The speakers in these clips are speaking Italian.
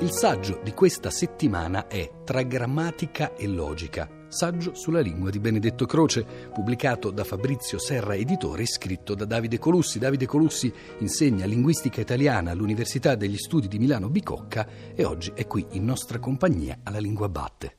Il saggio di questa settimana è Tra grammatica e logica, saggio sulla lingua di Benedetto Croce, pubblicato da Fabrizio Serra Editore e scritto da Davide Colussi. Davide Colussi insegna linguistica italiana all'Università degli Studi di Milano Bicocca e oggi è qui in nostra compagnia alla Lingua Batte.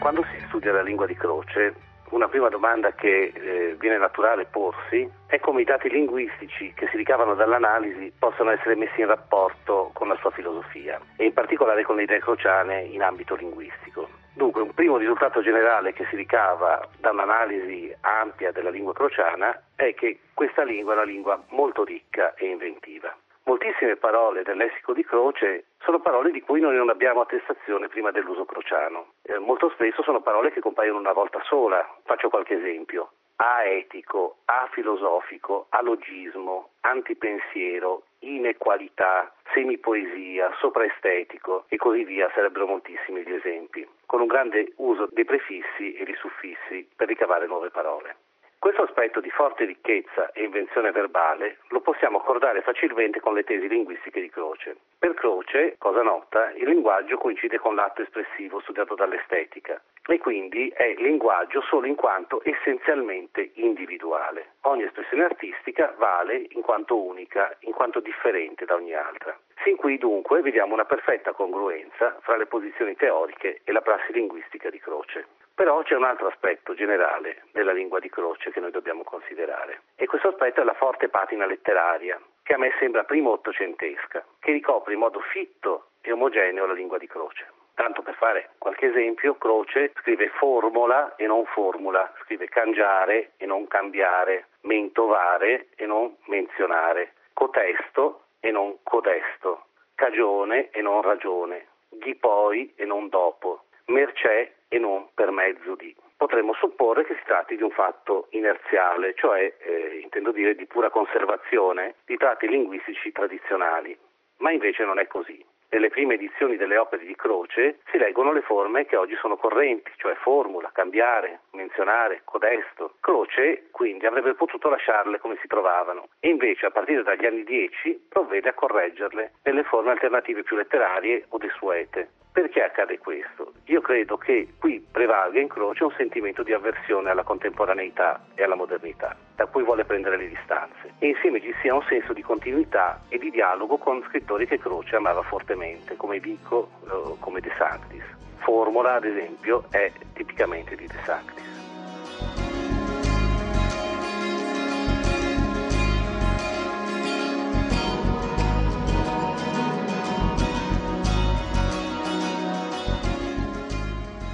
Quando si studia la lingua di Croce, una prima domanda che eh, viene naturale porsi è come i dati linguistici che si ricavano dall'analisi possano essere messi in rapporto con la sua filosofia e in particolare con le idee crociane in ambito linguistico. Dunque, un primo risultato generale che si ricava da un'analisi ampia della lingua crociana è che questa lingua è una lingua molto ricca e inventiva. Moltissime parole del lessico di Croce sono parole di cui noi non abbiamo attestazione prima dell'uso crociano. Eh, molto spesso sono parole che compaiono una volta sola. Faccio qualche esempio. Aetico, afilosofico, alogismo, antipensiero, inequalità, semipoesia, sopraestetico e così via, sarebbero moltissimi gli esempi, con un grande uso dei prefissi e dei suffissi per ricavare nuove parole. Questo aspetto di forte ricchezza e invenzione verbale lo possiamo accordare facilmente con le tesi linguistiche di Croce. Per Croce, cosa nota, il linguaggio coincide con l'atto espressivo studiato dall'estetica e quindi è linguaggio solo in quanto essenzialmente individuale. Ogni espressione artistica vale in quanto unica, in quanto differente da ogni altra. Sin qui dunque vediamo una perfetta congruenza fra le posizioni teoriche e la prassi linguistica di Croce. Però c'è un altro aspetto generale della lingua di Croce che noi dobbiamo considerare e questo aspetto è la forte patina letteraria che a me sembra primo ottocentesca, che ricopre in modo fitto e omogeneo la lingua di Croce. Tanto per fare qualche esempio, Croce scrive formula e non formula, scrive cangiare e non cambiare, mentovare e non menzionare, cotesto e non codesto, cagione e non ragione, di poi e non dopo, mercè e non per mezzo di. Potremmo supporre che si tratti di un fatto inerziale, cioè, eh, intendo dire, di pura conservazione di tratti linguistici tradizionali, ma invece non è così nelle prime edizioni delle opere di Croce si leggono le forme che oggi sono correnti, cioè formula, cambiare, menzionare, codesto. Croce quindi avrebbe potuto lasciarle come si trovavano e invece a partire dagli anni 10 provvede a correggerle nelle forme alternative più letterarie o desuete. Perché accade questo? Io credo che qui prevalga in Croce un sentimento di avversione alla contemporaneità e alla modernità, da cui vuole prendere le distanze, e insieme ci sia un senso di continuità e di dialogo con scrittori che Croce amava fortemente, come Vico eh, come De Sanctis. Formula, ad esempio, è tipicamente di De Sanctis.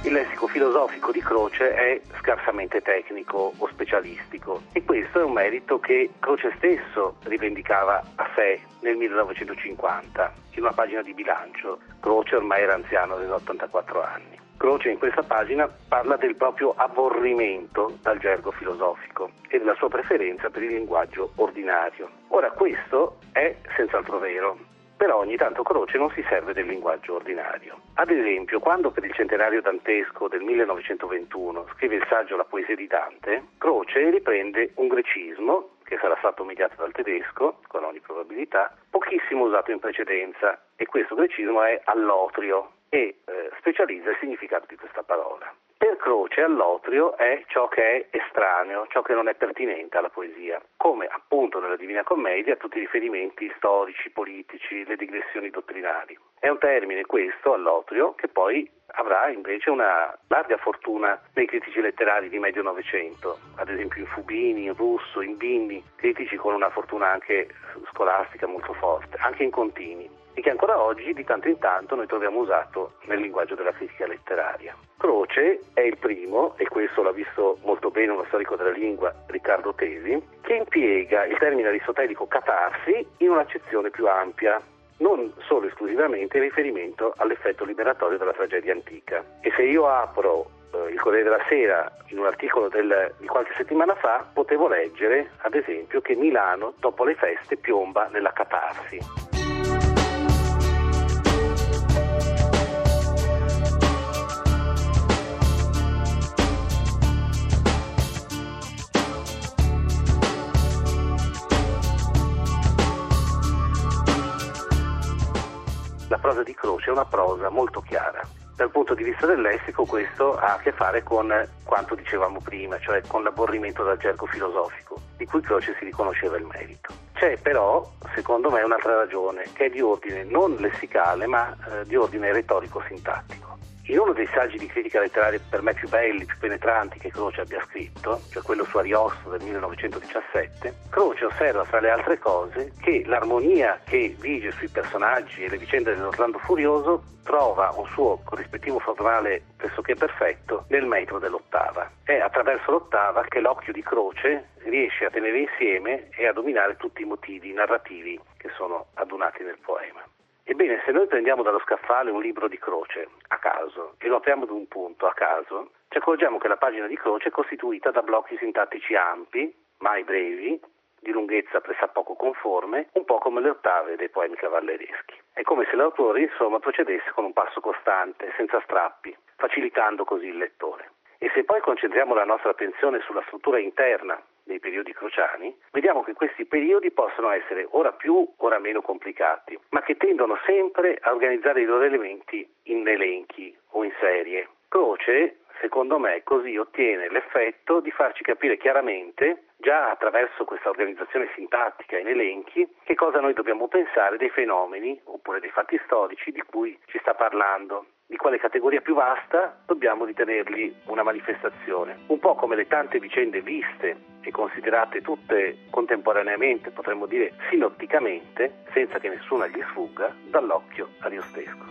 Il lessico filosofico di Croce è scarsamente tecnico o specialistico e questo è un merito che Croce stesso rivendicava a sé nel 1950 in una pagina di bilancio. Croce ormai era anziano, aveva 84 anni. Croce in questa pagina parla del proprio aborrimento dal gergo filosofico e della sua preferenza per il linguaggio ordinario. Ora questo è senz'altro vero, però ogni tanto Croce non si serve del linguaggio ordinario. Ad esempio, quando per il centenario dantesco del 1921 scrive il saggio La poesia di Dante, Croce riprende un grecismo che sarà stato umiliato dal tedesco, con ogni probabilità, pochissimo usato in precedenza, e questo grecismo è allotrio e eh, specializza il significato di questa parola. Per Croce all'otrio è ciò che è estraneo, ciò che non è pertinente alla poesia, come appunto nella Divina Commedia tutti i riferimenti storici, politici, le digressioni dottrinali. È un termine questo, all'otrio, che poi avrà invece una larga fortuna nei critici letterari di medio Novecento, ad esempio in Fubini, in Russo, in Bindi, critici con una fortuna anche scolastica molto forte, anche in Contini. e che ancora oggi di tanto in tanto noi troviamo usato nel linguaggio della critica letteraria. Croce è il primo, e questo l'ha visto molto bene uno storico della lingua, Riccardo Tesi, che impiega il termine aristotelico catarsi in un'accezione più ampia, non solo esclusivamente in riferimento all'effetto liberatorio della tragedia antica. E se io apro eh, il Corriere della Sera in un articolo del, di qualche settimana fa, potevo leggere, ad esempio, che Milano dopo le feste piomba nella catarsi. La prosa di Croce è una prosa molto chiara. Dal punto di vista del lessico questo ha a che fare con quanto dicevamo prima, cioè con l'aborrimento dal gergo filosofico, di cui Croce si riconosceva il merito. C'è però, secondo me, un'altra ragione, che è di ordine non lessicale, ma eh, di ordine retorico-sintattico. In uno dei saggi di critica letteraria per me più belli, più penetranti che Croce abbia scritto, cioè quello su Ariosto del 1917, Croce osserva fra le altre cose che l'armonia che vige sui personaggi e le vicende dell'Orlando Furioso trova un suo corrispettivo formale pressoché perfetto nel metro dell'ottava. È attraverso l'ottava che l'occhio di Croce riesce a tenere insieme e a dominare tutti i motivi narrativi che sono adunati nel poema. Ebbene, se noi prendiamo dallo scaffale un libro di croce a caso e lo apriamo ad un punto a caso, ci accorgiamo che la pagina di croce è costituita da blocchi sintattici ampi, mai brevi, di lunghezza pressappoco conforme, un po' come le ottave dei poemi cavallereschi. È come se l'autore, insomma, procedesse con un passo costante, senza strappi, facilitando così il lettore. E se poi concentriamo la nostra attenzione sulla struttura interna dei periodi crociani, vediamo che questi periodi possono essere ora più, ora meno complicati, ma che tendono sempre a organizzare i loro elementi in elenchi o in serie. Croce, secondo me, così ottiene l'effetto di farci capire chiaramente, già attraverso questa organizzazione sintattica in elenchi, che cosa noi dobbiamo pensare dei fenomeni oppure dei fatti storici di cui ci sta parlando di quale categoria più vasta dobbiamo ritenerli una manifestazione. Un po' come le tante vicende viste e considerate tutte contemporaneamente, potremmo dire sinotticamente, senza che nessuna gli sfugga, dall'occhio ariostesco.